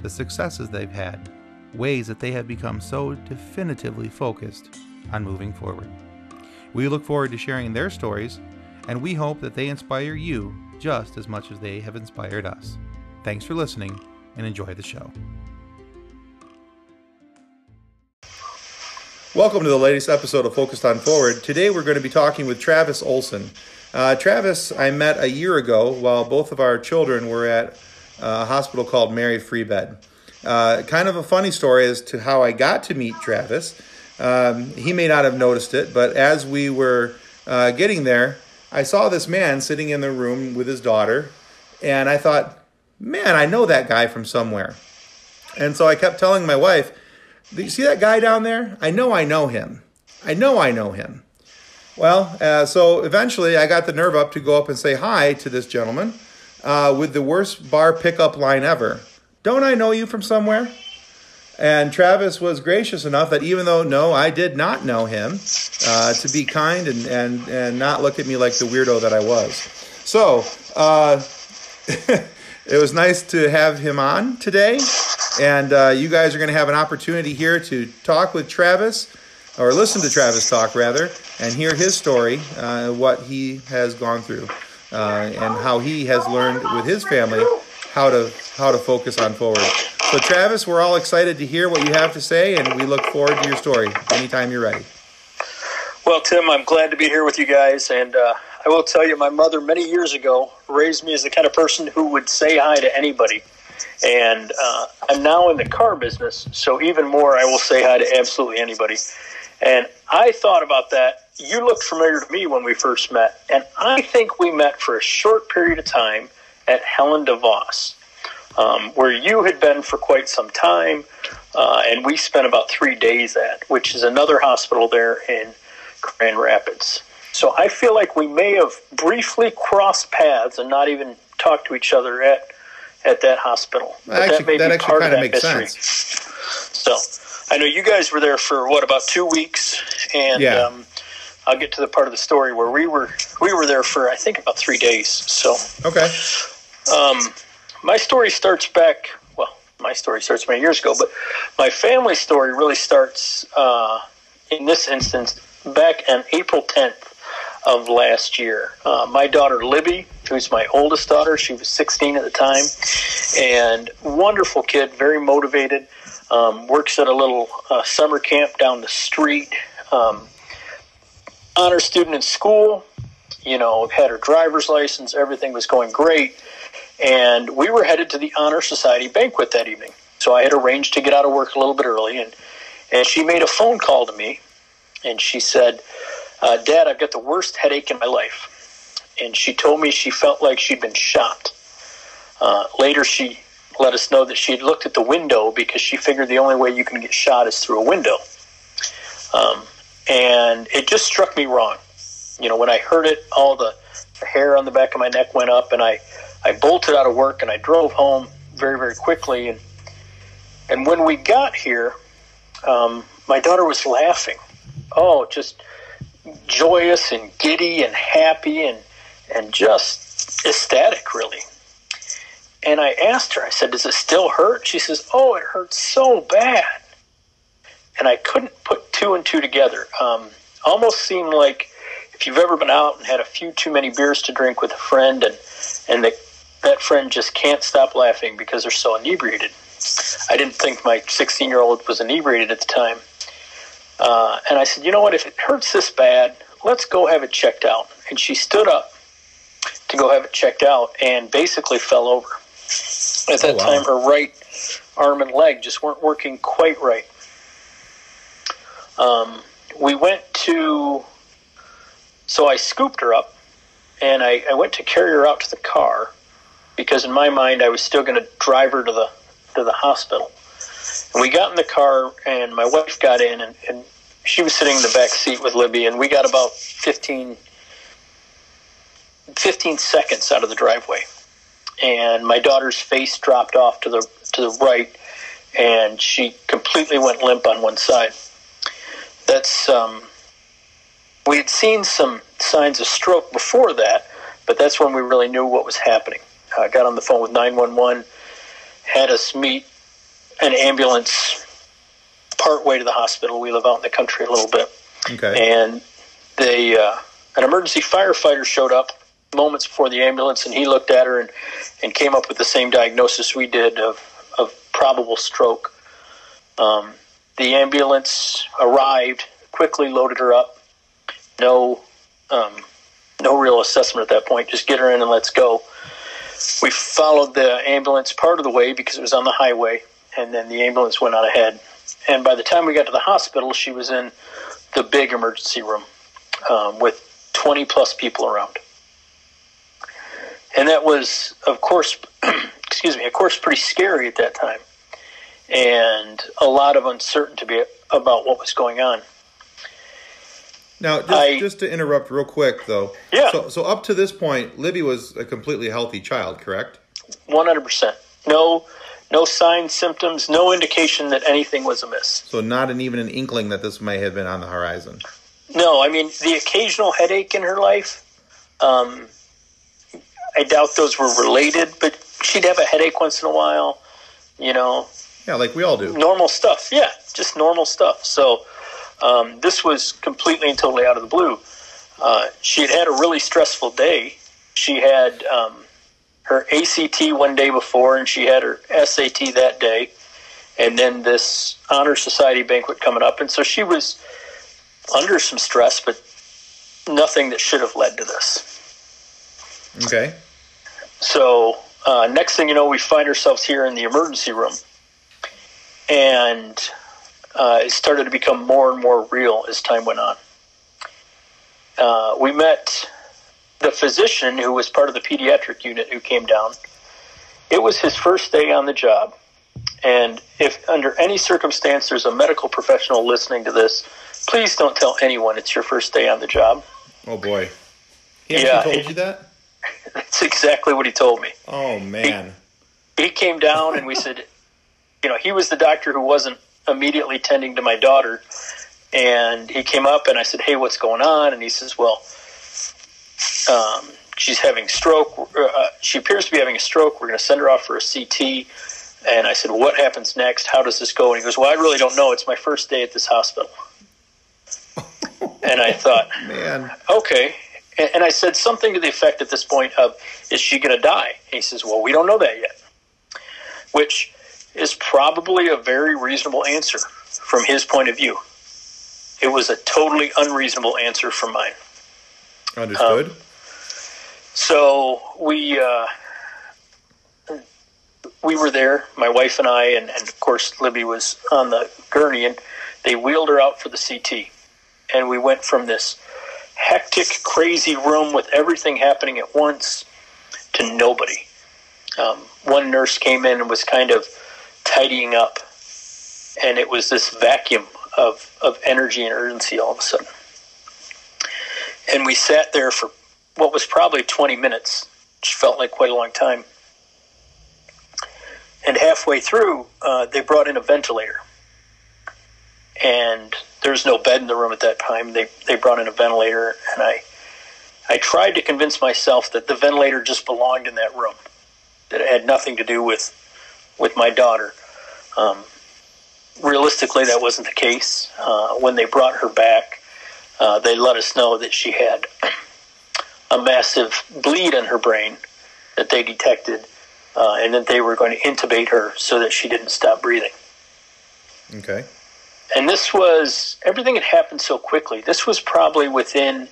the successes they've had, ways that they have become so definitively focused on moving forward. We look forward to sharing their stories, and we hope that they inspire you just as much as they have inspired us. Thanks for listening and enjoy the show. Welcome to the latest episode of Focused on Forward. Today we're going to be talking with Travis Olson. Uh, Travis, I met a year ago while both of our children were at a hospital called Mary Free Bed. Uh, kind of a funny story as to how I got to meet Travis. Um, he may not have noticed it, but as we were uh, getting there, I saw this man sitting in the room with his daughter, and I thought, man, I know that guy from somewhere. And so I kept telling my wife, do you see that guy down there? I know I know him. I know I know him. Well, uh, so eventually I got the nerve up to go up and say hi to this gentleman uh, with the worst bar pickup line ever. Don't I know you from somewhere? And Travis was gracious enough that even though, no, I did not know him, uh, to be kind and, and, and not look at me like the weirdo that I was. So, uh, it was nice to have him on today. And uh, you guys are going to have an opportunity here to talk with Travis, or listen to Travis talk, rather, and hear his story, uh, what he has gone through, uh, and how he has learned with his family how to how to focus on forward. So, Travis, we're all excited to hear what you have to say, and we look forward to your story anytime you're ready. Well, Tim, I'm glad to be here with you guys, and uh, I will tell you, my mother many years ago raised me as the kind of person who would say hi to anybody. And uh, I'm now in the car business, so even more, I will say hi to absolutely anybody. And I thought about that. You looked familiar to me when we first met, and I think we met for a short period of time at Helen DeVos, um, where you had been for quite some time, uh, and we spent about three days at, which is another hospital there in Grand Rapids. So I feel like we may have briefly crossed paths and not even talked to each other at at that hospital. But actually, that may that be part of that makes mystery. Sense. So I know you guys were there for what about two weeks, and yeah. um, I'll get to the part of the story where we were we were there for I think about three days. So okay, um, my story starts back. Well, my story starts many years ago, but my family story really starts uh, in this instance back on April tenth of last year. Uh, my daughter Libby, who's my oldest daughter, she was 16 at the time, and wonderful kid, very motivated. Um, works at a little uh, summer camp down the street. Um, honor student in school. You know, had her driver's license. Everything was going great, and we were headed to the honor society banquet that evening. So I had arranged to get out of work a little bit early, and and she made a phone call to me, and she said uh, Dad, I've got the worst headache in my life. And she told me she felt like she'd been shot. Uh, later, she let us know that she had looked at the window because she figured the only way you can get shot is through a window. Um, and it just struck me wrong. You know, when I heard it, all the, the hair on the back of my neck went up, and I, I bolted out of work and I drove home very, very quickly. And, and when we got here, um, my daughter was laughing. Oh, just joyous and giddy and happy and and just ecstatic really and i asked her i said does it still hurt she says oh it hurts so bad and i couldn't put two and two together um, almost seemed like if you've ever been out and had a few too many beers to drink with a friend and and the, that friend just can't stop laughing because they're so inebriated i didn't think my 16 year old was inebriated at the time uh, and I said, you know what? If it hurts this bad, let's go have it checked out. And she stood up to go have it checked out and basically fell over. At that oh, wow. time, her right arm and leg just weren't working quite right. Um, we went to, so I scooped her up and I, I went to carry her out to the car because in my mind I was still going to drive her to the to the hospital. And we got in the car, and my wife got in, and, and she was sitting in the back seat with Libby, and we got about 15, 15 seconds out of the driveway. And my daughter's face dropped off to the to the right, and she completely went limp on one side. That's um, we had seen some signs of stroke before that, but that's when we really knew what was happening. I got on the phone with 911, had us meet an ambulance part way to the hospital. We live out in the country a little bit. Okay. And they, uh, an emergency firefighter showed up moments before the ambulance, and he looked at her and, and came up with the same diagnosis we did of, of probable stroke. Um, the ambulance arrived, quickly loaded her up. No, um, no real assessment at that point. Just get her in and let's go. We followed the ambulance part of the way because it was on the highway, and then the ambulance went on ahead. And by the time we got to the hospital, she was in the big emergency room um, with 20 plus people around. And that was, of course, excuse me, of course, pretty scary at that time. And a lot of uncertainty about what was going on. Now, just, I- just to interrupt real quick, though. Yeah. So, so up to this point, Libby was a completely healthy child, correct? One hundred percent. No, no signs, symptoms, no indication that anything was amiss. So not an, even an inkling that this may have been on the horizon. No, I mean the occasional headache in her life. Um, I doubt those were related, but she'd have a headache once in a while. You know, Yeah, like we all do. normal stuff. Yeah, just normal stuff. So um, this was completely and totally out of the blue. Uh, she had had a really stressful day. She had um, her ACT one day before, and she had her SAT that day, and then this honor society banquet coming up, and so she was under some stress, but nothing that should have led to this. Okay. So uh, next thing you know, we find ourselves here in the emergency room, and uh, it started to become more and more real as time went on. Uh, we met the physician who was part of the pediatric unit who came down. It was his first day on the job, and if under any circumstance there's a medical professional listening to this, please don't tell anyone it's your first day on the job. Oh boy. He Yeah, told it- you that? That's exactly what he told me. Oh man. he came down and we said, you know, he was the doctor who wasn't immediately tending to my daughter. And he came up and I said, hey, what's going on? And he says, well, um, she's having stroke. Uh, she appears to be having a stroke. We're going to send her off for a CT. And I said, well, what happens next? How does this go? And he goes, well, I really don't know. It's my first day at this hospital. and I thought, Man. okay. And, and I said something to the effect at this point of, is she going to die? And he says, well, we don't know that yet. Which is probably a very reasonable answer from his point of view. It was a totally unreasonable answer from mine. Understood. So we uh, we were there, my wife and I, and, and of course Libby was on the gurney, and they wheeled her out for the CT, and we went from this hectic, crazy room with everything happening at once to nobody. Um, one nurse came in and was kind of tidying up, and it was this vacuum of, of energy and urgency all of a sudden. And we sat there for what was probably 20 minutes, which felt like quite a long time. And halfway through, uh, they brought in a ventilator. And there was no bed in the room at that time. They, they brought in a ventilator, and I, I tried to convince myself that the ventilator just belonged in that room, that it had nothing to do with, with my daughter. Um, realistically, that wasn't the case. Uh, when they brought her back, uh, they let us know that she had a massive bleed in her brain that they detected, uh, and that they were going to intubate her so that she didn't stop breathing. Okay. And this was everything had happened so quickly. This was probably within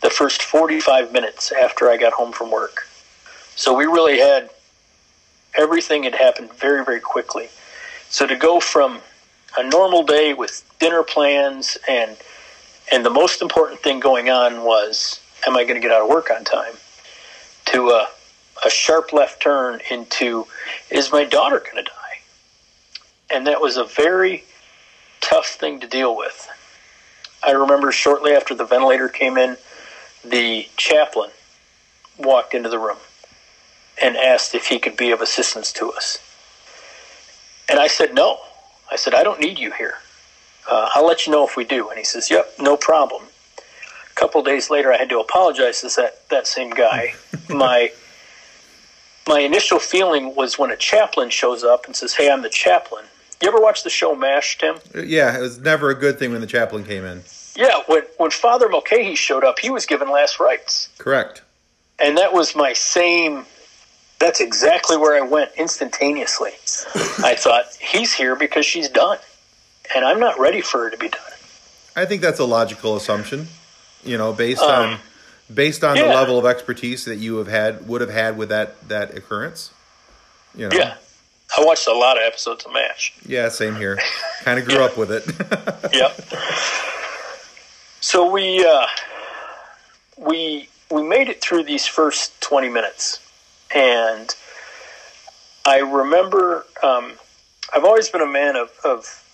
the first 45 minutes after I got home from work. So we really had everything had happened very, very quickly. So to go from a normal day with dinner plans and and the most important thing going on was am I going to get out of work on time to a, a sharp left turn into is my daughter going to die and that was a very tough thing to deal with. I remember shortly after the ventilator came in, the chaplain walked into the room and asked if he could be of assistance to us. And I said, no. I said, I don't need you here. Uh, I'll let you know if we do. And he says, yep, no problem. A couple days later, I had to apologize to that, that same guy. my my initial feeling was when a chaplain shows up and says, "Hey, I'm the chaplain." You ever watch the show MASH, Tim? Yeah, it was never a good thing when the chaplain came in. Yeah, when when Father Mulcahy showed up, he was given last rites. Correct. And that was my same. That's exactly where I went instantaneously. I thought he's here because she's done, and I'm not ready for her to be done. I think that's a logical assumption. You know, based um, on based on yeah. the level of expertise that you have had would have had with that that occurrence. You know. Yeah. I watched a lot of episodes of MASH. Yeah, same here. kind of grew yeah. up with it. yep. So we uh, we we made it through these first twenty minutes, and I remember um, I've always been a man of, of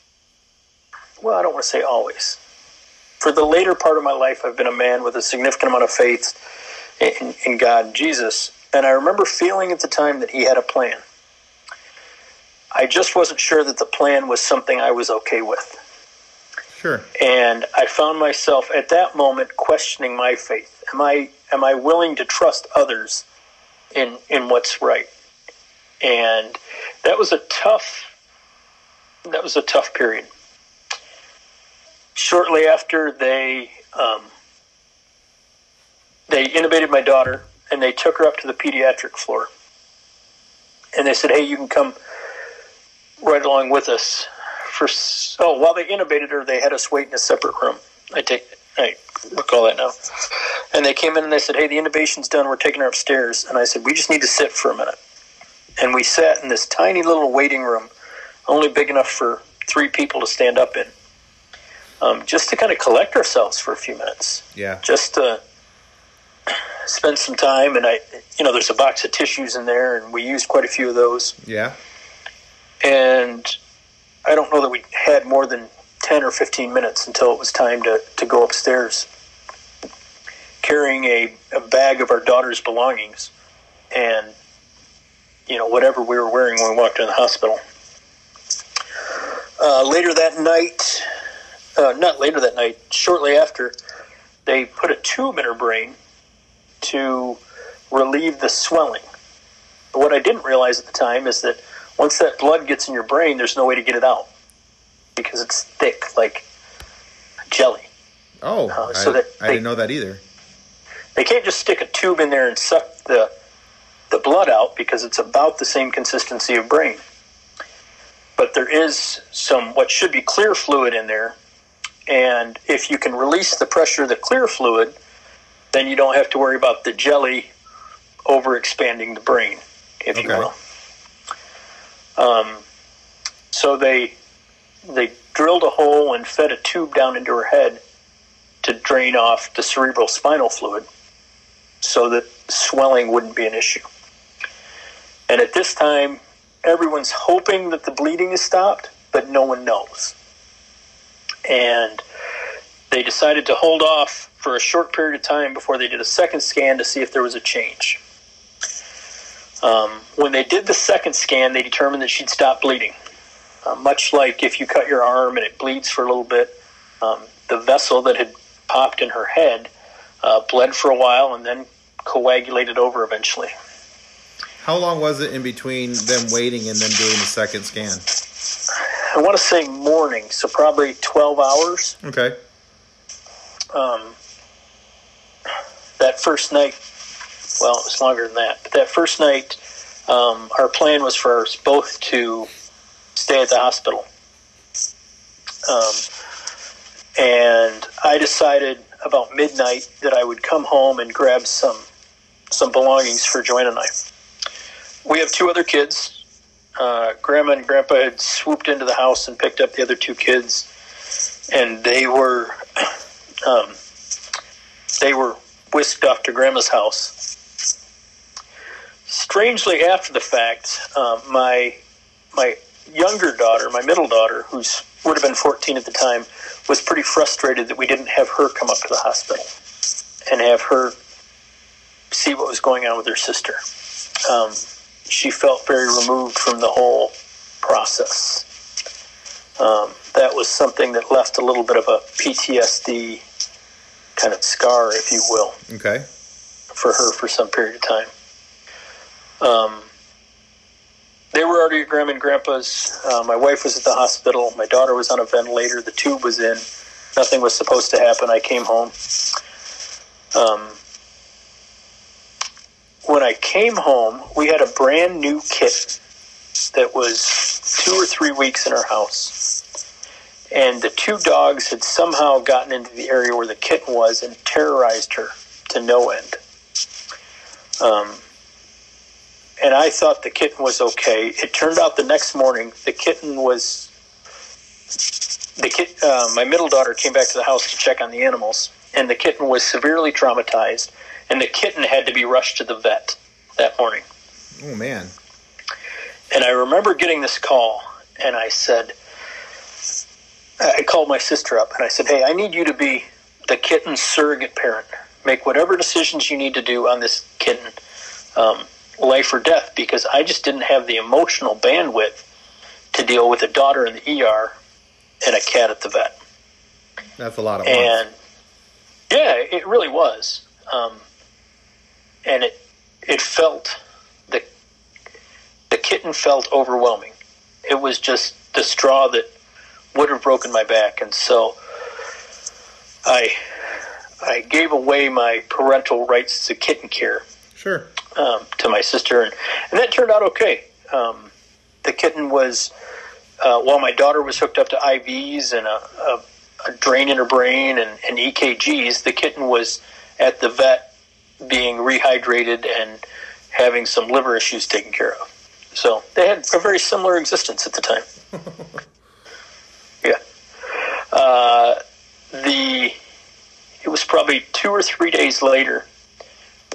well, I don't want to say always for the later part of my life, I've been a man with a significant amount of faith in, in God, Jesus. And I remember feeling at the time that He had a plan. I just wasn't sure that the plan was something I was okay with. Sure. And I found myself at that moment questioning my faith. Am I am I willing to trust others in in what's right? And that was a tough that was a tough period. Shortly after they um, they intubated my daughter and they took her up to the pediatric floor. And they said hey you can come right along with us. For oh while they intubated her they had us wait in a separate room. I take i recall that now and they came in and they said hey the intubation's done we're taking her upstairs and i said we just need to sit for a minute and we sat in this tiny little waiting room only big enough for three people to stand up in um, just to kind of collect ourselves for a few minutes. Yeah. Just to spend some time. And I, you know, there's a box of tissues in there, and we used quite a few of those. Yeah. And I don't know that we had more than 10 or 15 minutes until it was time to, to go upstairs carrying a, a bag of our daughter's belongings and, you know, whatever we were wearing when we walked in the hospital. Uh, later that night, uh, not later that night, shortly after, they put a tube in her brain to relieve the swelling. But what I didn't realize at the time is that once that blood gets in your brain, there's no way to get it out because it's thick, like jelly. Oh, uh, so I, that they, I didn't know that either. They can't just stick a tube in there and suck the the blood out because it's about the same consistency of brain. But there is some what should be clear fluid in there and if you can release the pressure of the clear fluid, then you don't have to worry about the jelly over expanding the brain, if okay. you will. Um, so they they drilled a hole and fed a tube down into her head to drain off the cerebral spinal fluid so that swelling wouldn't be an issue. And at this time, everyone's hoping that the bleeding is stopped, but no one knows and they decided to hold off for a short period of time before they did a second scan to see if there was a change. Um, when they did the second scan, they determined that she'd stopped bleeding. Uh, much like if you cut your arm and it bleeds for a little bit, um, the vessel that had popped in her head uh, bled for a while and then coagulated over eventually. How long was it in between them waiting and then doing the second scan? I want to say morning, so probably 12 hours. Okay. Um, that first night, well, it was longer than that, but that first night, um, our plan was for us both to stay at the hospital. Um, and I decided about midnight that I would come home and grab some some belongings for Joanne and I. We have two other kids, uh, grandma and grandpa had swooped into the house and picked up the other two kids, and they were um, they were whisked off to grandma's house. Strangely, after the fact, uh, my my younger daughter, my middle daughter, who's would have been 14 at the time, was pretty frustrated that we didn't have her come up to the hospital and have her see what was going on with her sister. Um, she felt very removed from the whole process. Um, that was something that left a little bit of a PTSD kind of scar, if you will. Okay. For her for some period of time. Um, they were already at Grandma and Grandpa's. Uh, my wife was at the hospital. My daughter was on a ventilator. The tube was in. Nothing was supposed to happen. I came home. Um, when I came home, we had a brand new kitten that was two or three weeks in our house. And the two dogs had somehow gotten into the area where the kitten was and terrorized her to no end. Um, and I thought the kitten was okay. It turned out the next morning the kitten was the kit. Uh, my middle daughter came back to the house to check on the animals, and the kitten was severely traumatized, and the kitten had to be rushed to the vet that morning. Oh man! And I remember getting this call, and I said, I called my sister up, and I said, "Hey, I need you to be the kitten's surrogate parent. Make whatever decisions you need to do on this kitten." Um, life or death because I just didn't have the emotional bandwidth to deal with a daughter in the ER and a cat at the vet. That's a lot of and yeah, it really was. Um, and it it felt the the kitten felt overwhelming. It was just the straw that would have broken my back, and so I I gave away my parental rights to kitten care. Sure um, to my sister, and, and that turned out okay. Um, the kitten was, uh, while my daughter was hooked up to IVs and a, a, a drain in her brain and, and EKGs, the kitten was at the vet being rehydrated and having some liver issues taken care of. So they had a very similar existence at the time. yeah. Uh, the it was probably two or three days later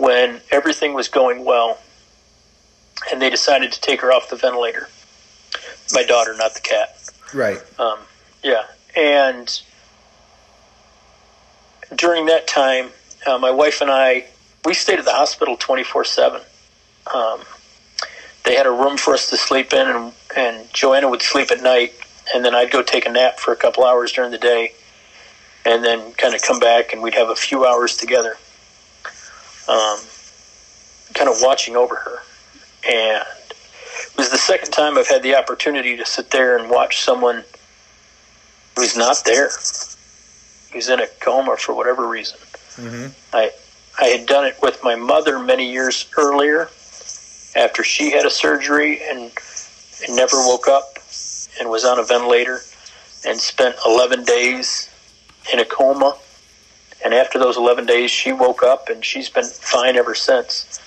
when everything was going well and they decided to take her off the ventilator. My daughter, not the cat. Right. Um, yeah. And during that time, uh, my wife and I, we stayed at the hospital 24 um, 7. They had a room for us to sleep in, and, and Joanna would sleep at night, and then I'd go take a nap for a couple hours during the day, and then kind of come back, and we'd have a few hours together um, kind of watching over her. And it was the second time I've had the opportunity to sit there and watch someone who's not there, who's in a coma for whatever reason. Mm-hmm. I I had done it with my mother many years earlier, after she had a surgery and, and never woke up and was on a ventilator and spent 11 days in a coma and after those 11 days, she woke up and she's been fine ever since.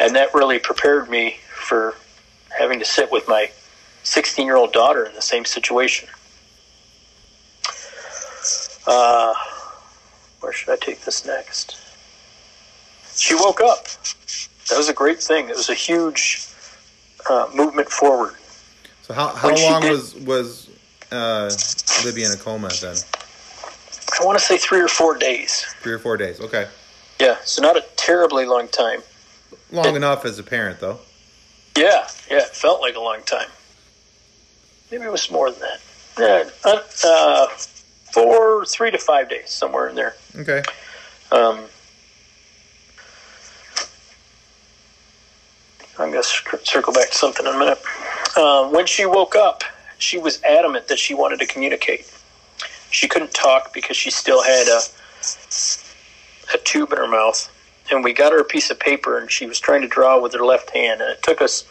And that really prepared me for having to sit with my 16 year old daughter in the same situation. Uh, where should I take this next? She woke up. That was a great thing. It was a huge uh, movement forward. So how, how long did, was was uh, Libby in a coma then? I want to say three or four days. Three or four days. Okay. Yeah, so not a terribly long time. Long it, enough as a parent, though. Yeah, yeah, it felt like a long time. Maybe it was more than that. Yeah, uh, uh, four, three to five days, somewhere in there. Okay. Um, I'm going to circle back to something in a minute. Uh, when she woke up, she was adamant that she wanted to communicate she couldn't talk because she still had a a tube in her mouth. And we got her a piece of paper, and she was trying to draw with her left hand. And it took us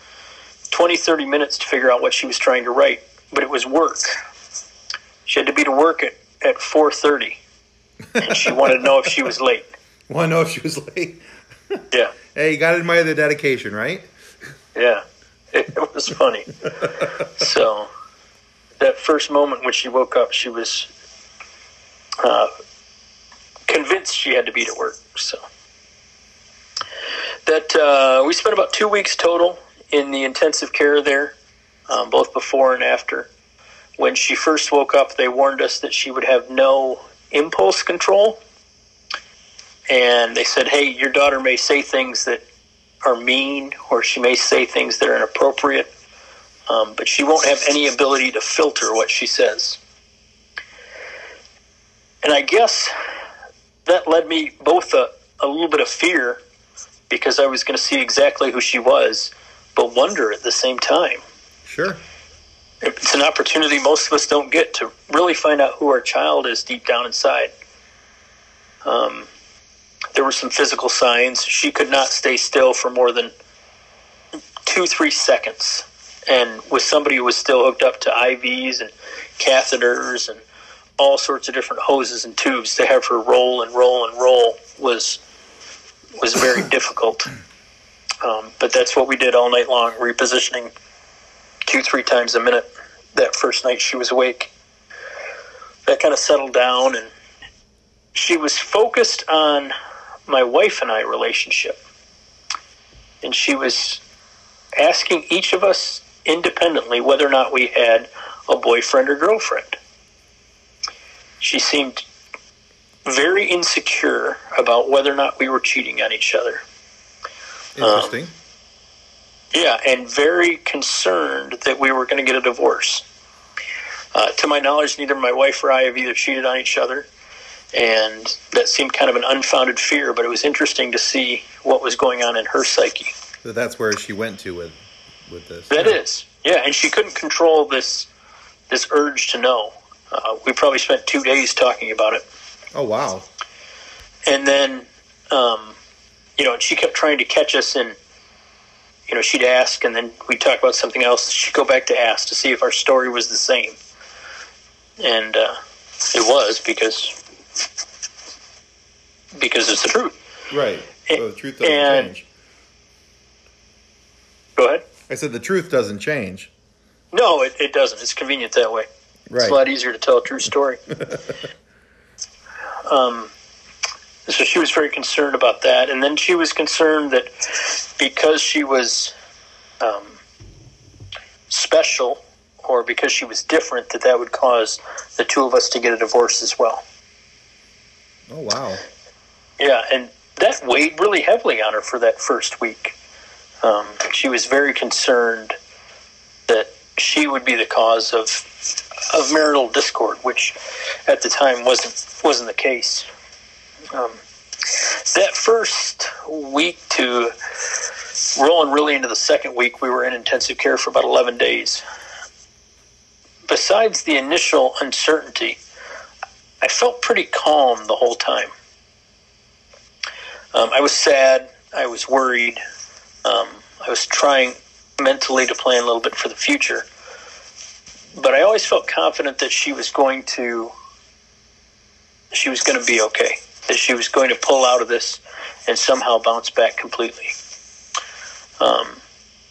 20, 30 minutes to figure out what she was trying to write. But it was work. She had to be to work at, at 4.30. And she wanted to know if she was late. Want to know if she was late? yeah. Hey, you got to admire the dedication, right? Yeah. It, it was funny. so that first moment when she woke up, she was uh, convinced she had to be to work. So that uh, we spent about two weeks total in the intensive care there. um, both before and after. When she first woke up, they warned us that she would have no impulse control. And they said, hey, your daughter may say things that are mean, or she may say things that are inappropriate, um, but she won't have any ability to filter what she says. And I guess that led me both a, a little bit of fear because I was going to see exactly who she was, but wonder at the same time. Sure. It's an opportunity most of us don't get to really find out who our child is deep down inside. Um, there were some physical signs. She could not stay still for more than two, three seconds. And with somebody who was still hooked up to IVs and catheters and all sorts of different hoses and tubes, to have her roll and roll and roll was was very difficult. Um, but that's what we did all night long, repositioning two, three times a minute. That first night she was awake, that kind of settled down, and she was focused on my wife and I relationship, and she was asking each of us independently whether or not we had a boyfriend or girlfriend. She seemed very insecure about whether or not we were cheating on each other. Interesting. Um, yeah, and very concerned that we were going to get a divorce. Uh, to my knowledge, neither my wife or I have either cheated on each other, and that seemed kind of an unfounded fear. But it was interesting to see what was going on in her psyche. So that's where she went to with with this. That yeah. is, yeah, and she couldn't control this this urge to know. Uh, we probably spent two days talking about it. Oh wow! And then, um, you know, she kept trying to catch us and You know, she'd ask, and then we'd talk about something else. She'd go back to ask to see if our story was the same, and uh, it was because because it's the truth. Right. So the truth doesn't and, change. Go ahead. I said the truth doesn't change. No, it, it doesn't. It's convenient that way. Right. It's a lot easier to tell a true story. um, so she was very concerned about that, and then she was concerned that because she was um, special or because she was different, that that would cause the two of us to get a divorce as well. Oh wow! Yeah, and that weighed really heavily on her for that first week. Um, she was very concerned that she would be the cause of of marital discord, which at the time wasn't wasn't the case. Um, that first week to rolling really into the second week, we were in intensive care for about eleven days. Besides the initial uncertainty, I felt pretty calm the whole time. Um, I was sad. I was worried. Um, I was trying mentally to plan a little bit for the future. But I always felt confident that she was going to she was going to be okay. That she was going to pull out of this and somehow bounce back completely. Um,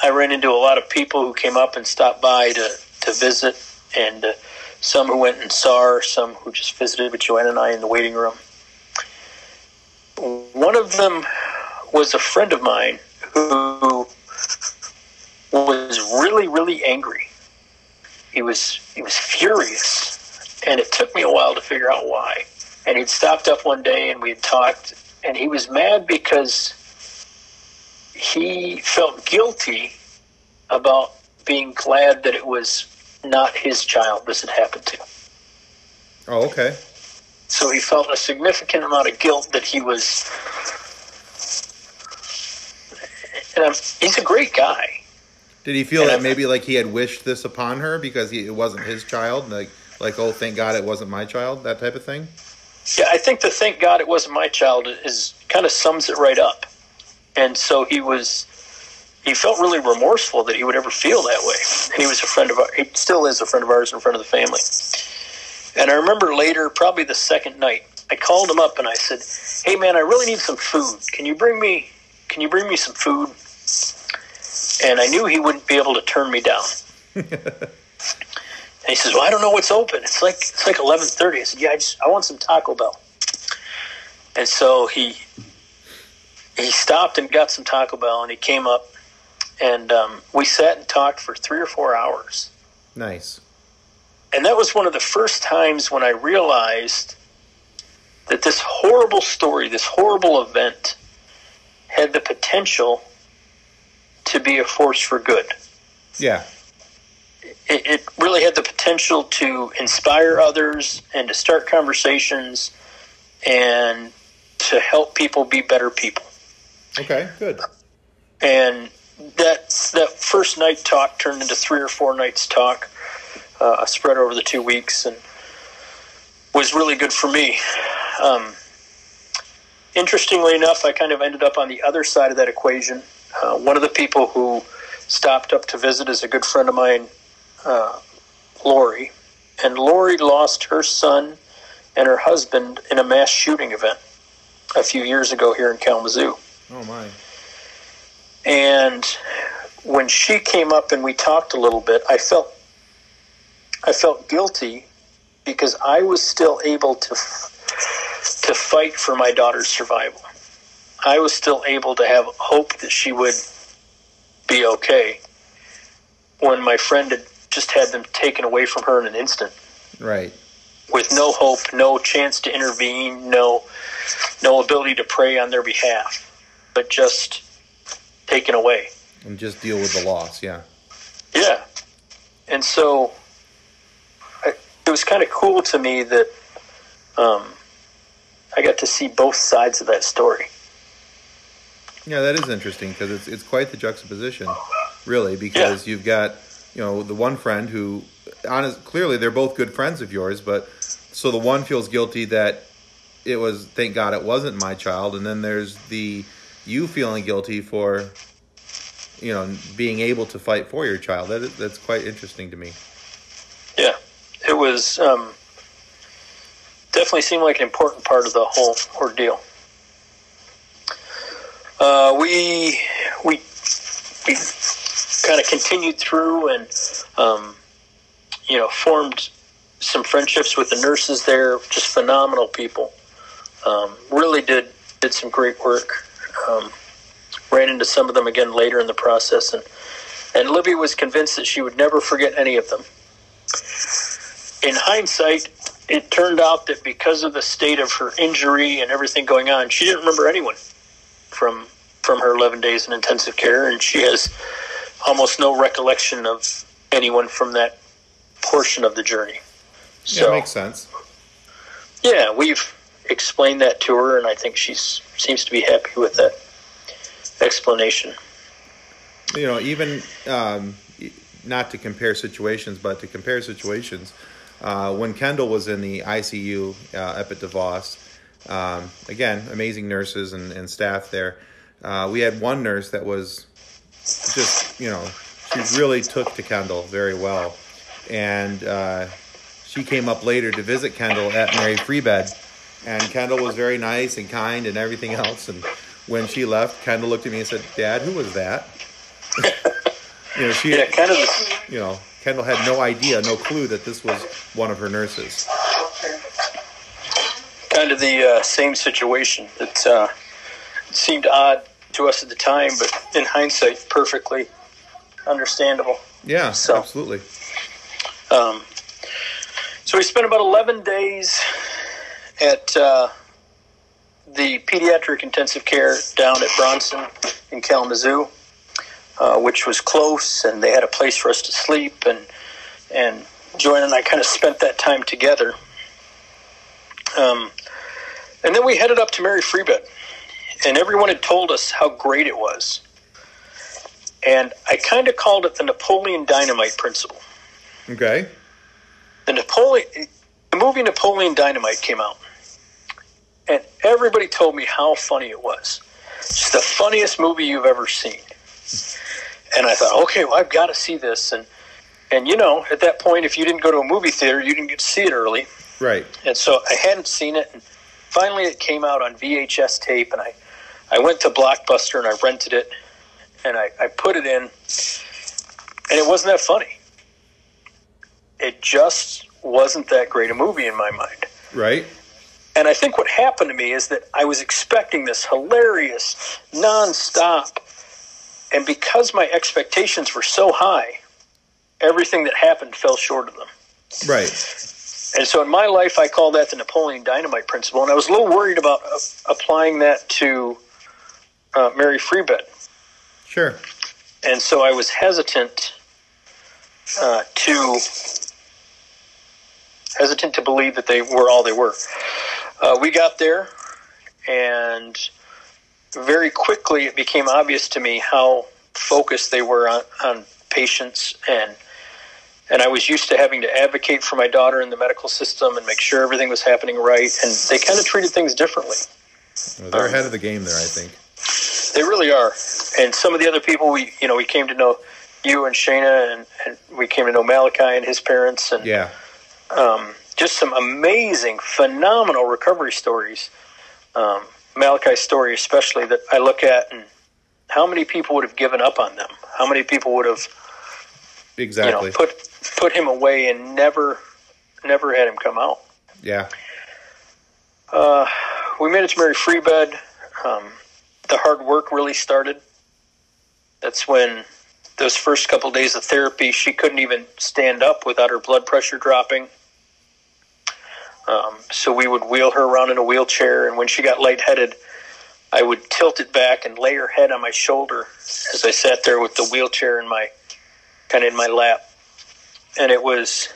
I ran into a lot of people who came up and stopped by to, to visit, and uh, some who went and saw her, some who just visited with Joanna and I in the waiting room. One of them was a friend of mine who was really, really angry. He was he was furious, and it took me a while to figure out why. And he'd stopped up one day, and we had talked, and he was mad because he felt guilty about being glad that it was not his child this had happened to. Oh, okay. So he felt a significant amount of guilt that he was. And I'm, he's a great guy. Did he feel and that maybe like he had wished this upon her because he, it wasn't his child? Like, like oh, thank God it wasn't my child. That type of thing. Yeah, I think the "thank God it wasn't my child" is kind of sums it right up. And so he was, he felt really remorseful that he would ever feel that way. And he was a friend of ours. He still is a friend of ours in front of the family. And I remember later, probably the second night, I called him up and I said, "Hey man, I really need some food. Can you bring me? Can you bring me some food?" And I knew he wouldn't be able to turn me down. and he says, "Well, I don't know what's open. It's like it's like eleven thirty. I said, "Yeah, I just I want some Taco Bell." And so he he stopped and got some Taco Bell, and he came up and um, we sat and talked for three or four hours. Nice. And that was one of the first times when I realized that this horrible story, this horrible event, had the potential to be a force for good. Yeah. It, it really had the potential to inspire others and to start conversations and to help people be better people. Okay, good. And that that first night talk turned into three or four nights talk, uh, spread over the two weeks, and was really good for me. Um, interestingly enough, I kind of ended up on the other side of that equation. Uh, one of the people who stopped up to visit is a good friend of mine, uh, Lori, and Lori lost her son and her husband in a mass shooting event a few years ago here in Kalamazoo. Oh my. And when she came up and we talked a little bit, I felt I felt guilty because I was still able to to fight for my daughter's survival. I was still able to have hope that she would be okay when my friend had just had them taken away from her in an instant Right. with no hope, no chance to intervene, no no ability to pray on their behalf, but just taken away. And just deal with the loss, yeah. Yeah. And so I, it was kind of cool to me that um, I got to see both sides of that story. Yeah, that is interesting because it's it's quite the juxtaposition, really. Because you've got you know the one friend who, honest, clearly they're both good friends of yours, but so the one feels guilty that it was thank God it wasn't my child, and then there's the you feeling guilty for you know being able to fight for your child. That is, that's quite interesting to me. Yeah. It was um, definitely seemed like an important part of the whole ordeal. Uh, we we we kind of continued through and um, you know formed some friendships with the nurses there. Just phenomenal people. Um, really did did some great work. Um, ran into some of them again later in the process, and and Libby was convinced that she would never forget any of them. In hindsight, it turned out that because of the state of her injury and everything going on, she didn't remember anyone from from her 11 days in intensive care, and she has almost no recollection of anyone from that portion of the journey. Yeah, So, makes sense. yeah, we've explained that to her, and I think she seems to be happy with that explanation. you know, even um, not to compare situations, but to compare situations. Uh, when Kendall was in the ICU uh, up at DeVos, um, again, amazing nurses and, and staff there. Uh, we had one nurse that was just, you know, she really took to Kendall very well. And uh, she came up later to visit Kendall at Mary Free Bed. And Kendall was very nice and kind and everything else. And when she left, Kendall looked at me and said, Dad, who was that? you know, she, Yeah, kind of. You know, Kendall had no idea, no clue that this was one of her nurses. Kind of the uh, same situation. It uh, seemed odd to us at the time, but in hindsight, perfectly understandable. Yeah, So- absolutely. Um, so we spent about 11 days at uh, the pediatric intensive care down at Bronson in Kalamazoo, uh, which was close, and they had a place for us to sleep. And and Joanne and I kind of spent that time together. Um, and then we headed up to Mary Free Bed, and everyone had told us how great it was. And I kind of called it the Napoleon Dynamite principle Okay. the Napoleon, the movie Napoleon Dynamite came out, and everybody told me how funny it was. It's the funniest movie you've ever seen. And I thought, okay, well, I've got to see this. And and you know, at that point, if you didn't go to a movie theater, you didn't get to see it early. Right. And so I hadn't seen it. And finally, it came out on VHS tape, and I, I went to Blockbuster and I rented it, and I, I put it in, and it wasn't that funny. It just wasn't that great a movie in my mind. Right. And I think what happened to me is that I was expecting this hilarious, nonstop And because my expectations were so high, everything that happened fell short of them. Right. And so in my life, I call that the Napoleon Dynamite principle. And I was a little worried about uh, applying that to uh, Mary Free Bed. Sure. And so I was hesitant uh, to hesitant to believe that they were all they were. Uh, we got there, and very quickly it became obvious to me how focused they were on, on patients and and I was used to having to advocate for my daughter in the medical system and make sure everything was happening right. And they kind of treated things differently. Well, they're ahead of the game there, I think. They really are. And some of the other people we, you know, we came to know you and Shayna, and, and we came to know Malachi and his parents, and Yeah. um, just some amazing, phenomenal recovery stories. Um, Malachi's story, especially, that I look at and how many people would have given up on them? How many people would have, Exactly. you know, put put him away and never, never had him come out? yeah. Uh, we made it to Mary Free Bed. Um, the hard work really started. That's when those first couple days of therapy, she couldn't even stand up without her blood pressure dropping. Um, so we would wheel her around in a wheelchair, and when she got lightheaded, I would tilt it back and lay her head on my shoulder as I sat there with the wheelchair in my kind of in my lap, and it was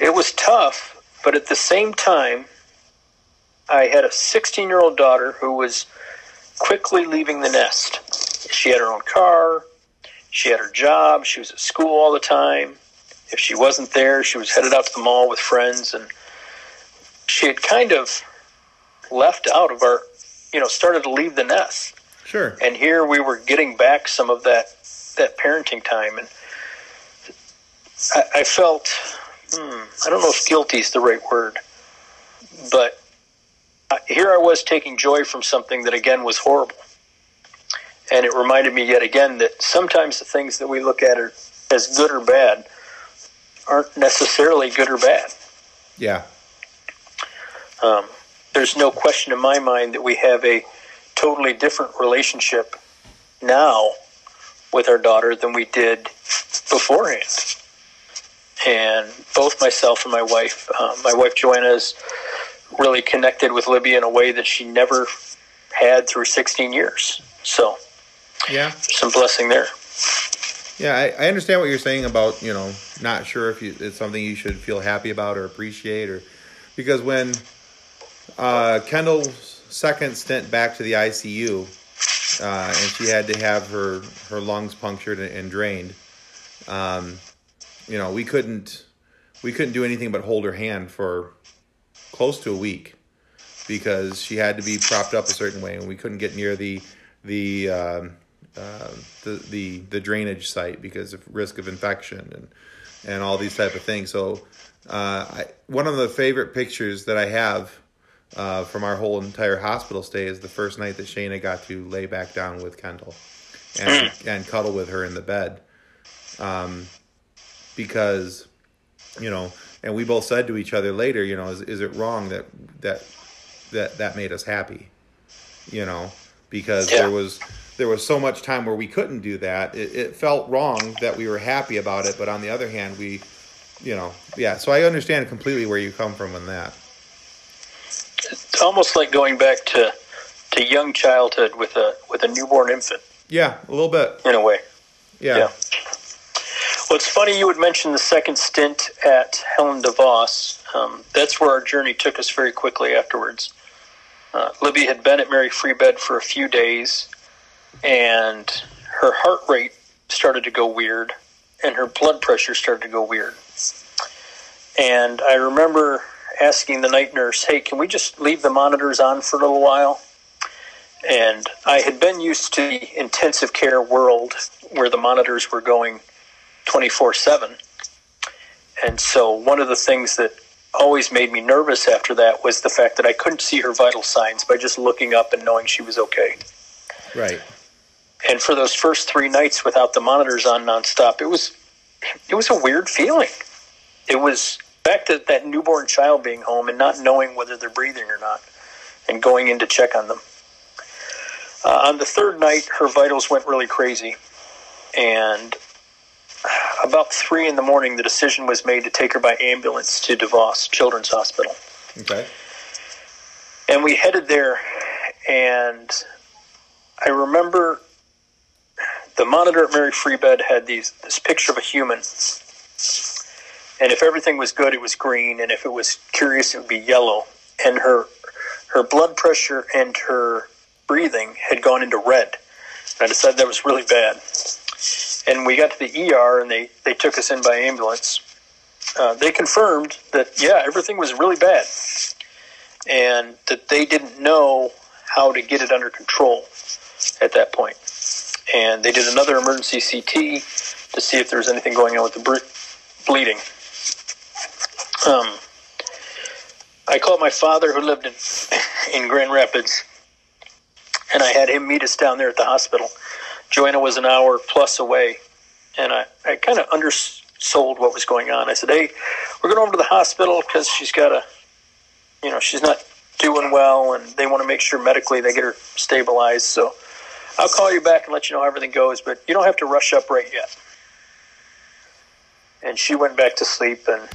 it was tough, but at the same time, I had a 16 year old daughter who was quickly leaving the nest. She had her own car, she had her job, she was at school all the time. If she wasn't there, she was headed out to the mall with friends, and she had kind of left out of our, you know, started to leave the nest. Sure. And here we were getting back some of that that parenting time, and I, I felt, hmm, I don't know if guilty is the right word, but uh, here I was taking joy from something that again was horrible, and it reminded me yet again that sometimes the things that we look at are as good or bad aren't necessarily good or bad. Yeah. Um, there's no question in my mind that we have a totally different relationship now with our daughter than we did beforehand. And both myself and my wife, uh, my wife Joanna, is really connected with Libby in a way that she never had through 16 years. So, Yeah. some blessing there. Yeah, I, I understand what you're saying about you know not sure if you, it's something you should feel happy about or appreciate or because when uh, Kendall's second stint back to the ICU uh, and she had to have her her lungs punctured and, and drained, um, you know we couldn't we couldn't do anything but hold her hand for close to a week because she had to be propped up a certain way and we couldn't get near the the um, uh, the, the the drainage site because of risk of infection and and all these type of things. So, uh, I, one of the favorite pictures that I have uh, from our whole entire hospital stay is the first night that Shayna got to lay back down with Kendall and and cuddle with her in the bed, um, because you know, and we both said to each other later, you know, is is it wrong that that that that made us happy, you know, because Yeah. there was there was so much time where we couldn't do that. It, it felt wrong that we were happy about it, but on the other hand, we, you know, yeah. So I understand completely where you come from on that. It's almost like going back to, to young childhood with a with a newborn infant Yeah, a little bit. in a way. Yeah, Yeah. Well, it's funny you would mention the second stint at Helen DeVos. Um, that's where our journey took us very quickly afterwards. Uh, Libby had been at Mary Free Bed for a few days, and her heart rate started to go weird, and her blood pressure started to go weird. And I remember asking the night nurse, "Hey, can we just leave the monitors on for a little while?" And I had been used to the intensive care world where the monitors were going 24 7. And so, one of the things that always made me nervous after that was the fact that I couldn't see her vital signs by just looking up and knowing she was okay. right. And for those first three nights without the monitors on nonstop, it was it was a weird feeling. It was back to that newborn child being home and not knowing whether they're breathing or not, and going in to check on them. Uh, on the third night, her vitals went really crazy, and about three in the morning, the decision was made to take her by ambulance to DeVos Children's Hospital. Okay. And we headed there, and I remember the monitor at Mary Free Bed had these this picture of a human, and if everything was good, it was green, and if it was curious, it would be yellow. And her her blood pressure and her breathing had gone into red. And I decided that was really bad. And we got to the ER, and they they took us in by ambulance. Uh, they confirmed that yeah, everything was really bad, and that they didn't know how to get it under control at that point. And they did another emergency CT to see if there was anything going on with the bleeding. Um, I called my father, who lived in in Grand Rapids, and I had him meet us down there at the hospital. Joanna was an hour plus away, and I, I kind of undersold what was going on. I said, "Hey, we're going over to the hospital because she's got a, you know, she's not doing well, and they want to make sure medically they get her stabilized. So I'll call you back and let you know how everything goes, but you don't have to rush up right yet." And she went back to sleep, and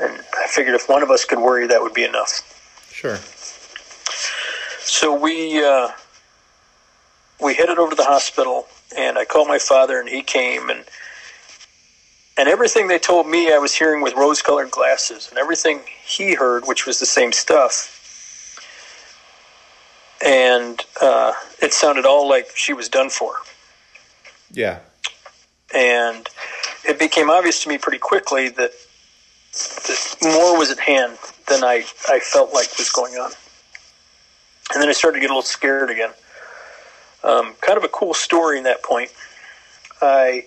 and I figured if one of us could worry, that would be enough. Sure. So we uh, we headed over to the hospital, and I called my father, and he came, and and everything they told me, I was hearing with rose-colored glasses, and everything he heard, which was the same stuff, and uh, it sounded all like she was done for. Yeah. And it became obvious to me pretty quickly that, that more was at hand than I, I felt like was going on. And then I started to get a little scared again. Um, kind of a cool story in that point. I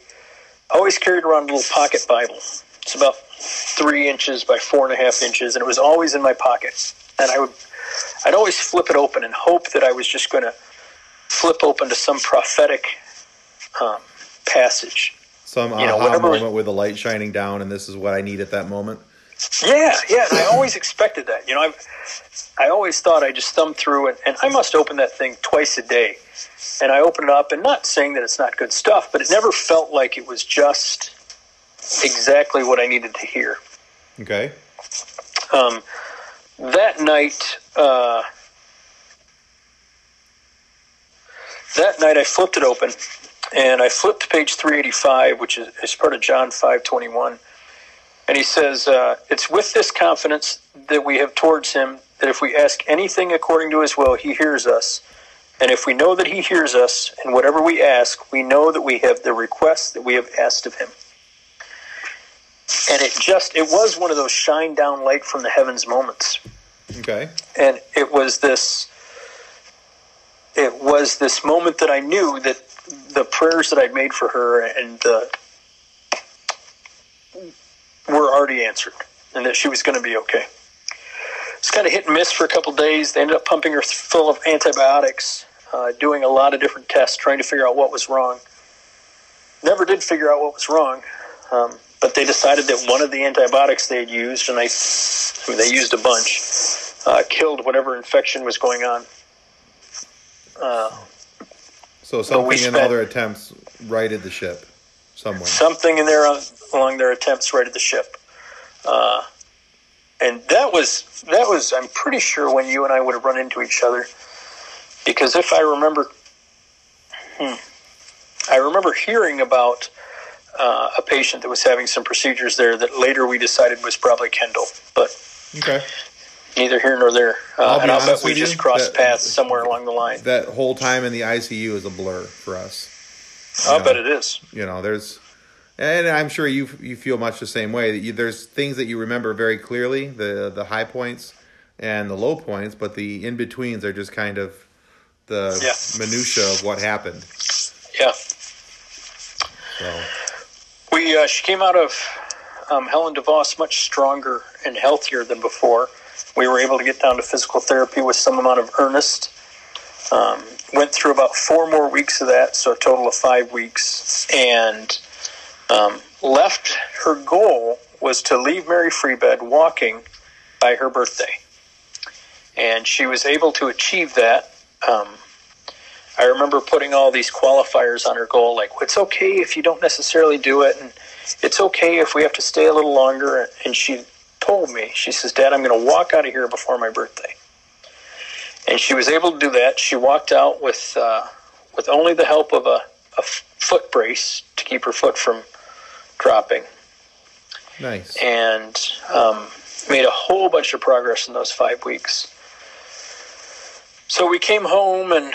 always carried around a little pocket Bible. It's about three inches by four and a half inches, and it was always in my pocket. And I would, I'd always flip it open and hope that I was just going to flip open to some prophetic um, passage. Some You know, aha whatever- moment with the light shining down, and this is what I need at that moment. Yeah, yeah. I always expected that. You know, I, I always thought I just thumbed through, and, and I must open that thing twice a day. And I open it up, and not saying that it's not good stuff, but it never felt like it was just exactly what I needed to hear. Okay. Um, that night, uh, that night I flipped it open, and I flipped to page 385, which is, is part of John 5:21, and he says, uh, "It's with this confidence that we have towards Him that if we ask anything according to His will, He hears us." And if we know that He hears us, and whatever we ask, we know that we have the request that we have asked of Him. And it just, it was one of those shine down light from the heavens moments Okay. and it was this it was this moment that I knew that the prayers that I'd made for her and the were already answered and that she was going to be okay. Kind of hit and miss for a couple days. They ended up pumping her full of antibiotics, uh, doing a lot of different tests, trying to figure out what was wrong. Never did figure out what was wrong, um, but they decided that one of the antibiotics they had used, and I, I mean, they used a bunch, uh, killed whatever infection was going on. Uh, So something in all their attempts righted the ship somewhere. something in there along their attempts righted the ship. Uh, and that was that was I'm pretty sure when you and I would have run into each other, because if I remember, hmm, I remember hearing about uh, a patient that was having some procedures there that later we decided was probably Kendall, but Okay. neither here nor there. Uh, and I'll bet we just crossed that- paths somewhere along the line. That whole time in the ICU is a blur for us. I'll know. bet it is. You know, there's, and I'm sure you you feel much the same way. That you, there's things that you remember very clearly, the the high points and the low points, but the in betweens are just kind of the Yeah. minutia of what happened. Yeah. So We uh, she came out of um, Helen DeVos much stronger and healthier than before. We were able to get down to physical therapy with some amount of earnest. Um, went through about four more weeks of that, so a total of five weeks, and um, left. Her goal was to leave Mary Free Bed walking by her birthday, and she was able to achieve that. Um, I remember putting all these qualifiers on her goal, like it's okay if you don't necessarily do it, and it's okay if we have to stay a little longer. And she told me, she says, "Dad, I'm going to walk out of here before my birthday." And she was able to do that. She walked out with uh, with only the help of a, a foot brace to keep her foot from dropping. Nice. And um, made a whole bunch of progress in those five weeks. So we came home and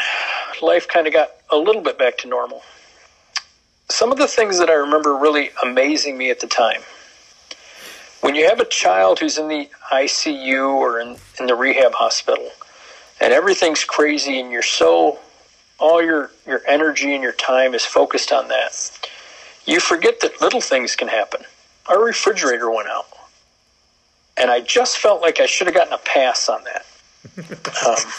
life kind of got a little bit back to normal. Some of the things that I remember really amazing me at the time when you have a child who's in the ICU or in, in the rehab hospital and everything's crazy and you're so all your, your energy and your time is focused on that, you forget that little things can happen. Our refrigerator went out. And I just felt like I should have gotten a pass on that. um,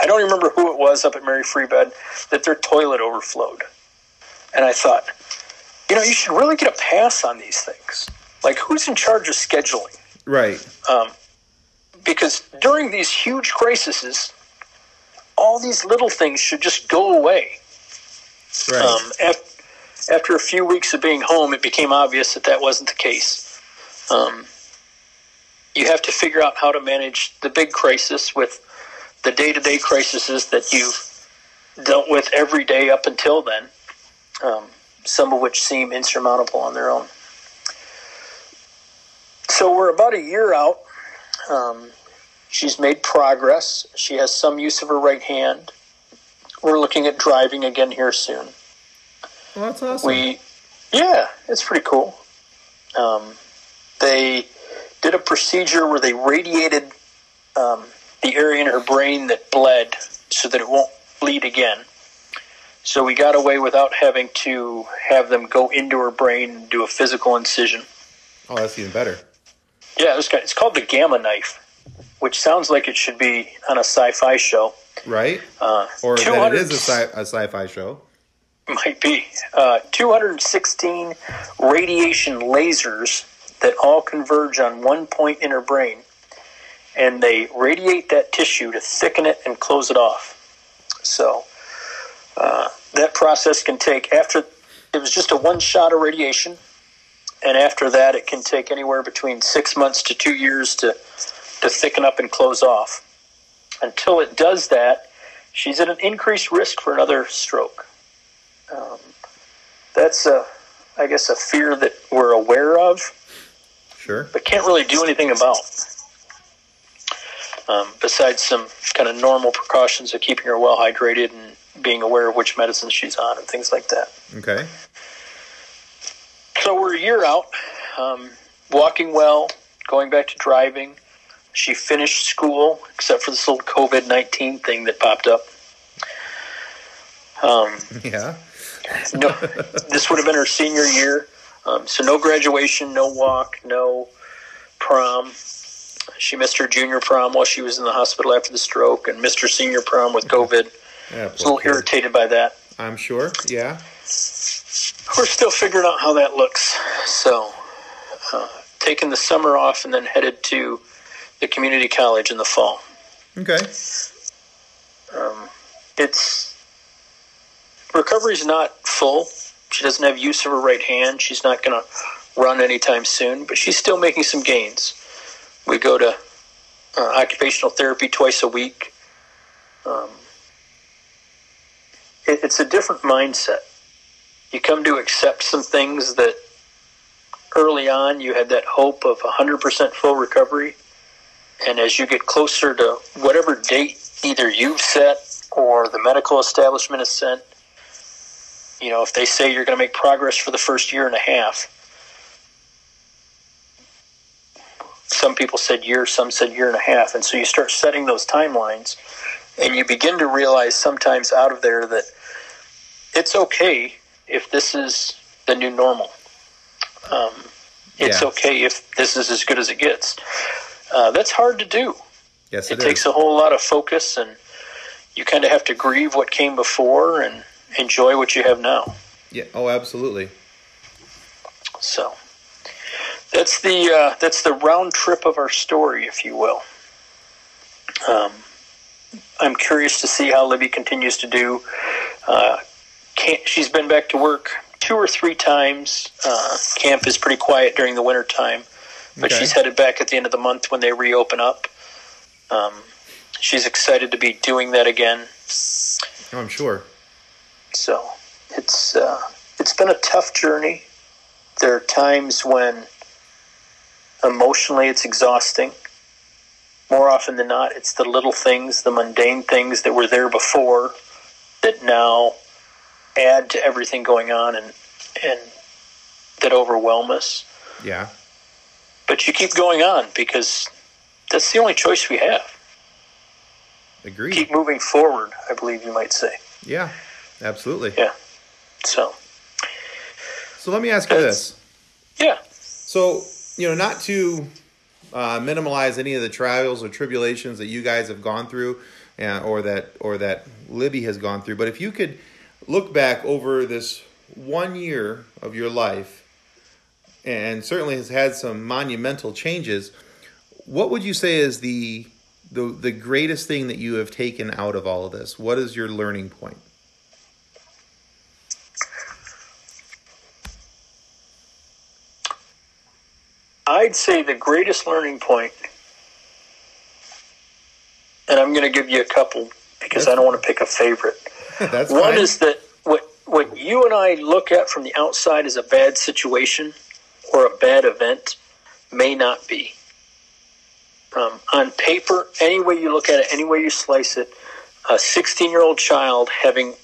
I don't remember who it was up at Mary Free Bed that their toilet overflowed. And I thought, you know, you should really get a pass on these things. Like, who's in charge of scheduling? Right. Um, because during these huge crises, all these little things should just go away. Right. Um, after, after a few weeks of being home, it became obvious that that wasn't the case. Um, you have to figure out how to manage the big crisis with the day to day crises that you've dealt with every day up until then, um, some of which seem insurmountable on their own. So we're about a year out. Um, she's made progress. She has some use of her right hand. We're looking at driving again here soon. Well, that's awesome. We, yeah, it's pretty cool. Um, they did a procedure where they radiated um, the area in her brain that bled so that it won't bleed again. So we got away without having to have them go into her brain and do a physical incision. oh, that's even better. Yeah, it was, it's called the Gamma Knife, which sounds like it should be on a sci-fi show. Right? Uh, Or that it is a, sci- a sci-fi show. Might be uh, 216 radiation lasers that all converge on one point in her brain, and they radiate that tissue to thicken it and close it off. So uh, that process can take after it was just a one shot of radiation, and after that it can take anywhere between six months to two years to to thicken up and close off. Until it does that, she's at an increased risk for another stroke. Um, that's a, I guess, a fear that we're aware of, Sure. but can't really do anything about. Um, besides some kind of normal precautions of keeping her well hydrated and being aware of which medicines she's on and things like that. Okay. So we're a year out, um, walking well, going back to driving. She finished school, except for this little COVID 19 thing that popped up. Um, Yeah. no, this would have been her senior year. Um, so no graduation, no walk, no prom. She missed her junior prom while she was in the hospital after the stroke, and missed her senior prom with COVID. Yeah. Was a little irritated by that. I'm sure. Yeah. We're still figuring out how that looks. So, uh, taking the summer off and then headed to the community college in the fall. Okay. Um, it's recovery's not full. She doesn't have use of her right hand. She's not going to run anytime soon, but she's still making some gains. We go to uh, occupational therapy twice a week. Um, it, it's a different mindset. You come to accept some things that early on you had that hope of 100% full recovery. And as you get closer to whatever date either you've set or the medical establishment has set, you know, if they say you're going to make progress for the first year and a half, some people said year, some said year and a half. And so you start setting those timelines and you begin to realize sometimes out of there that it's okay if this is the new normal. Um, it's Yeah. okay if this is as good as it gets. Uh, that's hard to do Yes, it it takes a whole lot of focus and you kind of have to grieve what came before and enjoy what you have now Yeah. Oh, absolutely. so that's the uh, that's the round trip of our story if you will um, i'm curious to see how libby continues to do Uh, she's been back to work two or three times. Uh, camp is pretty quiet during the winter time, but okay. she's headed back at the end of the month when they reopen up. Um, she's excited to be doing that again. Oh, I'm sure. So it's uh, it's been a tough journey. There are times when emotionally it's exhausting. More often than not, it's the little things, the mundane things that were there before that now add to everything going on and and that overwhelm us. Yeah. But you keep going on because that's the only choice we have. Agreed. Keep moving forward, I believe you might say. Yeah, absolutely. Yeah. So. So let me ask you this. Yeah. So you know, not to uh, minimize any of the trials or tribulations that you guys have gone through, and, or that or that Libby has gone through, but if you could look back over this one year of your life, and certainly has had some monumental changes, what would you say is the the the greatest thing that you have taken out of all of this? What is your learning point? I'd say the greatest learning point, and I'm going to give you a couple because I don't want to pick a favorite. That's One fine. is that what what you and I look at from the outside as a bad situation or a bad event may not be. Um, on paper, any way you look at it, any way you slice it, a 16 year old child having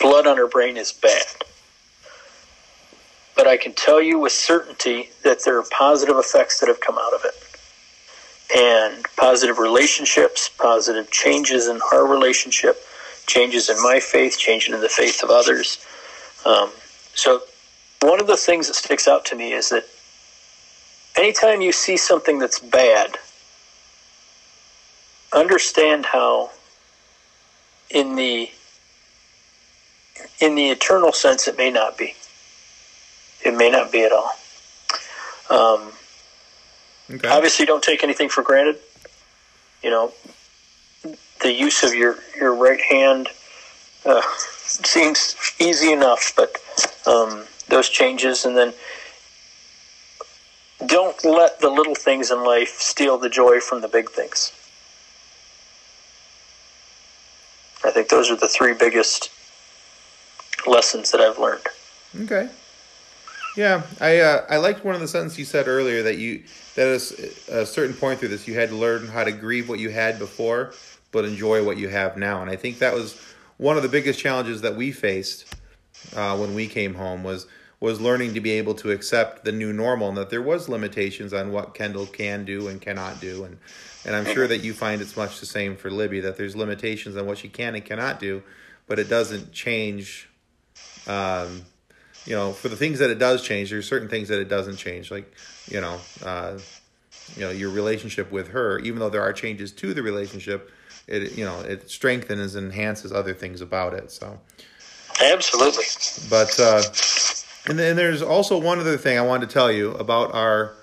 blood on her brain is bad. But I can tell you with certainty that there are positive effects that have come out of it. And positive relationships, positive changes in our relationship, changes in my faith, changes in the faith of others. Um, so, one of the things that sticks out to me is that anytime you see something that's bad, understand how in the in the eternal sense it may not be it may not be at all um, okay. obviously don't take anything for granted you know the use of your your right hand uh, seems easy enough but um, those changes and then don't let the little things in life steal the joy from the big things I think those are the three biggest lessons that I've learned. Okay. Yeah, I uh, I liked one of the sentences you said earlier that you that at a certain point through this you had to learn how to grieve what you had before, but enjoy what you have now. And I think that was one of the biggest challenges that we faced uh, when we came home was was learning to be able to accept the new normal and that there was limitations on what Kendall can do and cannot do and and I'm sure that you find it's much the same for Libby that there's limitations on what she can and cannot do, but it doesn't change. Um, you know, for the things that it does change, there's certain things that it doesn't change, like you know, uh, you know, your relationship with her. Even though there are changes to the relationship, it you know it strengthens and enhances other things about it. So, absolutely. But uh, and then there's also one other thing I wanted to tell you about our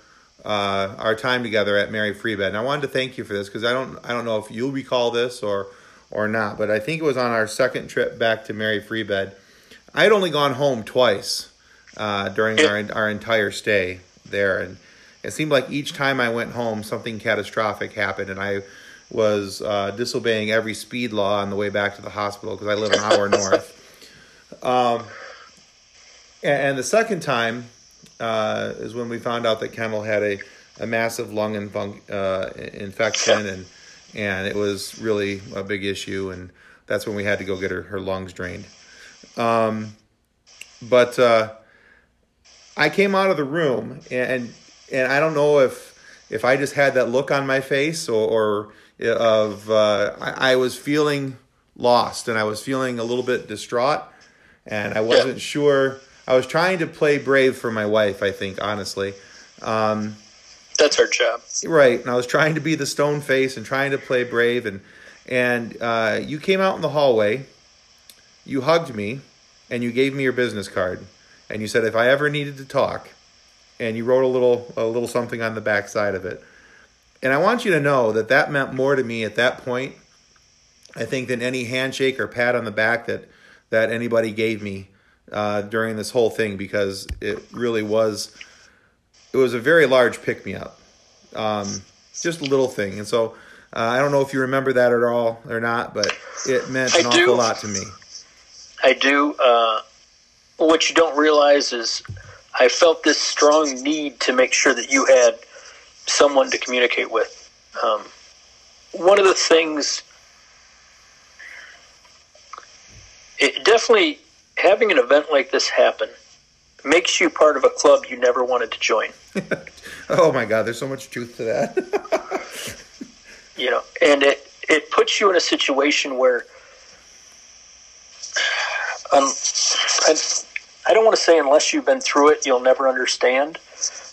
uh, our time together at Mary Free Bed, And I wanted to thank you for this because I don't I don't know if you'll recall this or or not, but I think it was on our second trip back to Mary Free Bed. I had only gone home twice uh, during our our entire stay there, and it seemed like each time I went home, something catastrophic happened, and I was uh, disobeying every speed law on the way back to the hospital because I live an hour north. Um, and, the second time, uh, is when we found out that Kendall had a, a massive lung infun- uh, infection, and and it was really a big issue, and that's when we had to go get her, her lungs drained. Um, but uh, I came out of the room, and and I don't know if if I just had that look on my face or, or of uh, I, I was feeling lost, and I was feeling a little bit distraught, and I wasn't sure I was trying to play brave for my wife. I think honestly. Um, That's her job, right? And I was trying to be the stone face and trying to play brave, and and uh, you came out in the hallway, you hugged me, and you gave me your business card, and you said if I ever needed to talk, and you wrote a little a little something on the back side of it, and I want you to know that that meant more to me at that point. I think than any handshake or pat on the back that that anybody gave me uh, during this whole thing because it really was it was a very large pick me up, um, just a little thing, and so uh, I don't know if you remember that at all or not, but it meant an I awful do. lot to me. I do. Uh, what you don't realize is I felt this strong need to make sure that you had someone to communicate with. Um, one of the things, it definitely having an event like this happen makes you part of a club you never wanted to join. Oh my God, there's so much truth to that. you know and it it puts you in a situation where um, I, I don't want to say unless you've been through it you'll never understand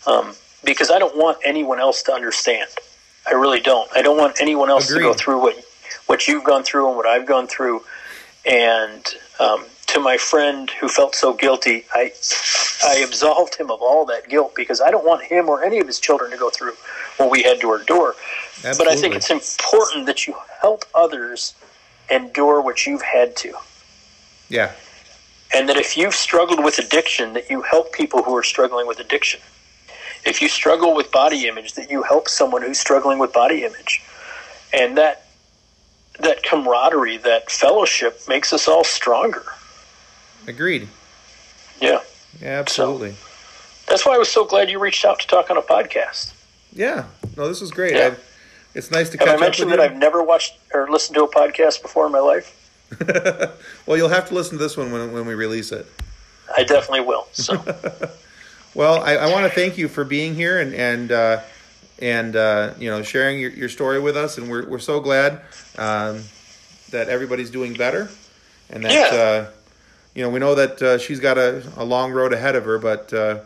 um, because i don't want anyone else to understand. I really don't. I don't want anyone else to go through what what you've gone through and what i've gone through. And um, to my friend who felt so guilty i i absolved him of all that guilt because i don't want him or any of his children to go through what we had to endure. But I think it's important that you help others endure what you've had to. Yeah, And that if you've struggled with addiction, that you help people who are struggling with addiction. If you struggle with body image, that you help someone who's struggling with body image. And that that camaraderie, that fellowship makes us all stronger. agreed. Yeah. Yeah, absolutely. That's why I was so glad you reached out to talk on a podcast. Yeah, no, this was great. Yeah. I, it's nice to Have catch I mentioned that. I've never watched or listened to a podcast before in my life? well, you'll have to listen to this one when, when we release it. I definitely will. So Well, I, I want to thank you for being here and and uh, and uh, you know sharing your, your story with us, and we're we're so glad um, that everybody's doing better, and that Yeah. uh, you know we know that uh, she's got a, a long road ahead of her, but uh,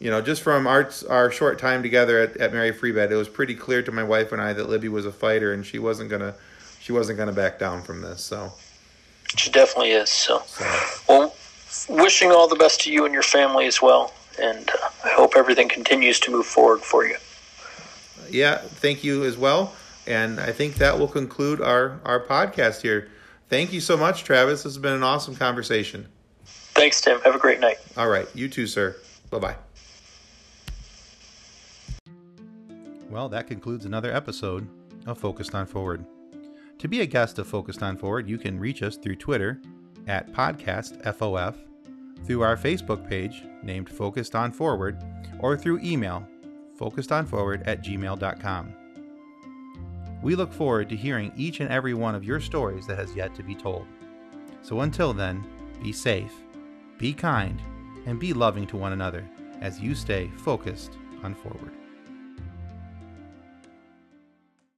you know just from our our short time together at, at Mary Free Bed, it was pretty clear to my wife and I that Libby was a fighter, and she wasn't gonna she wasn't gonna back down from this. So, she definitely is. So so Well, wishing all the best to you and your family as well, and uh, I hope everything continues to move forward for you. yeah, thank you as well. And I think that will conclude our, our podcast here. Thank you so much, Travis. This has been an awesome conversation. Thanks, Tim. Have a great night. All right. You too, sir. Bye bye. Well, that concludes another episode of Focused on Forward. To be a guest of Focused on Forward, you can reach us through Twitter at PodcastFOF, through our Facebook page named Focused on Forward, or through email focusedonforward at gmail.com. We look forward to hearing each and every one of your stories that has yet to be told. So until then, be safe, be kind, and be loving to one another as you stay focused on forward.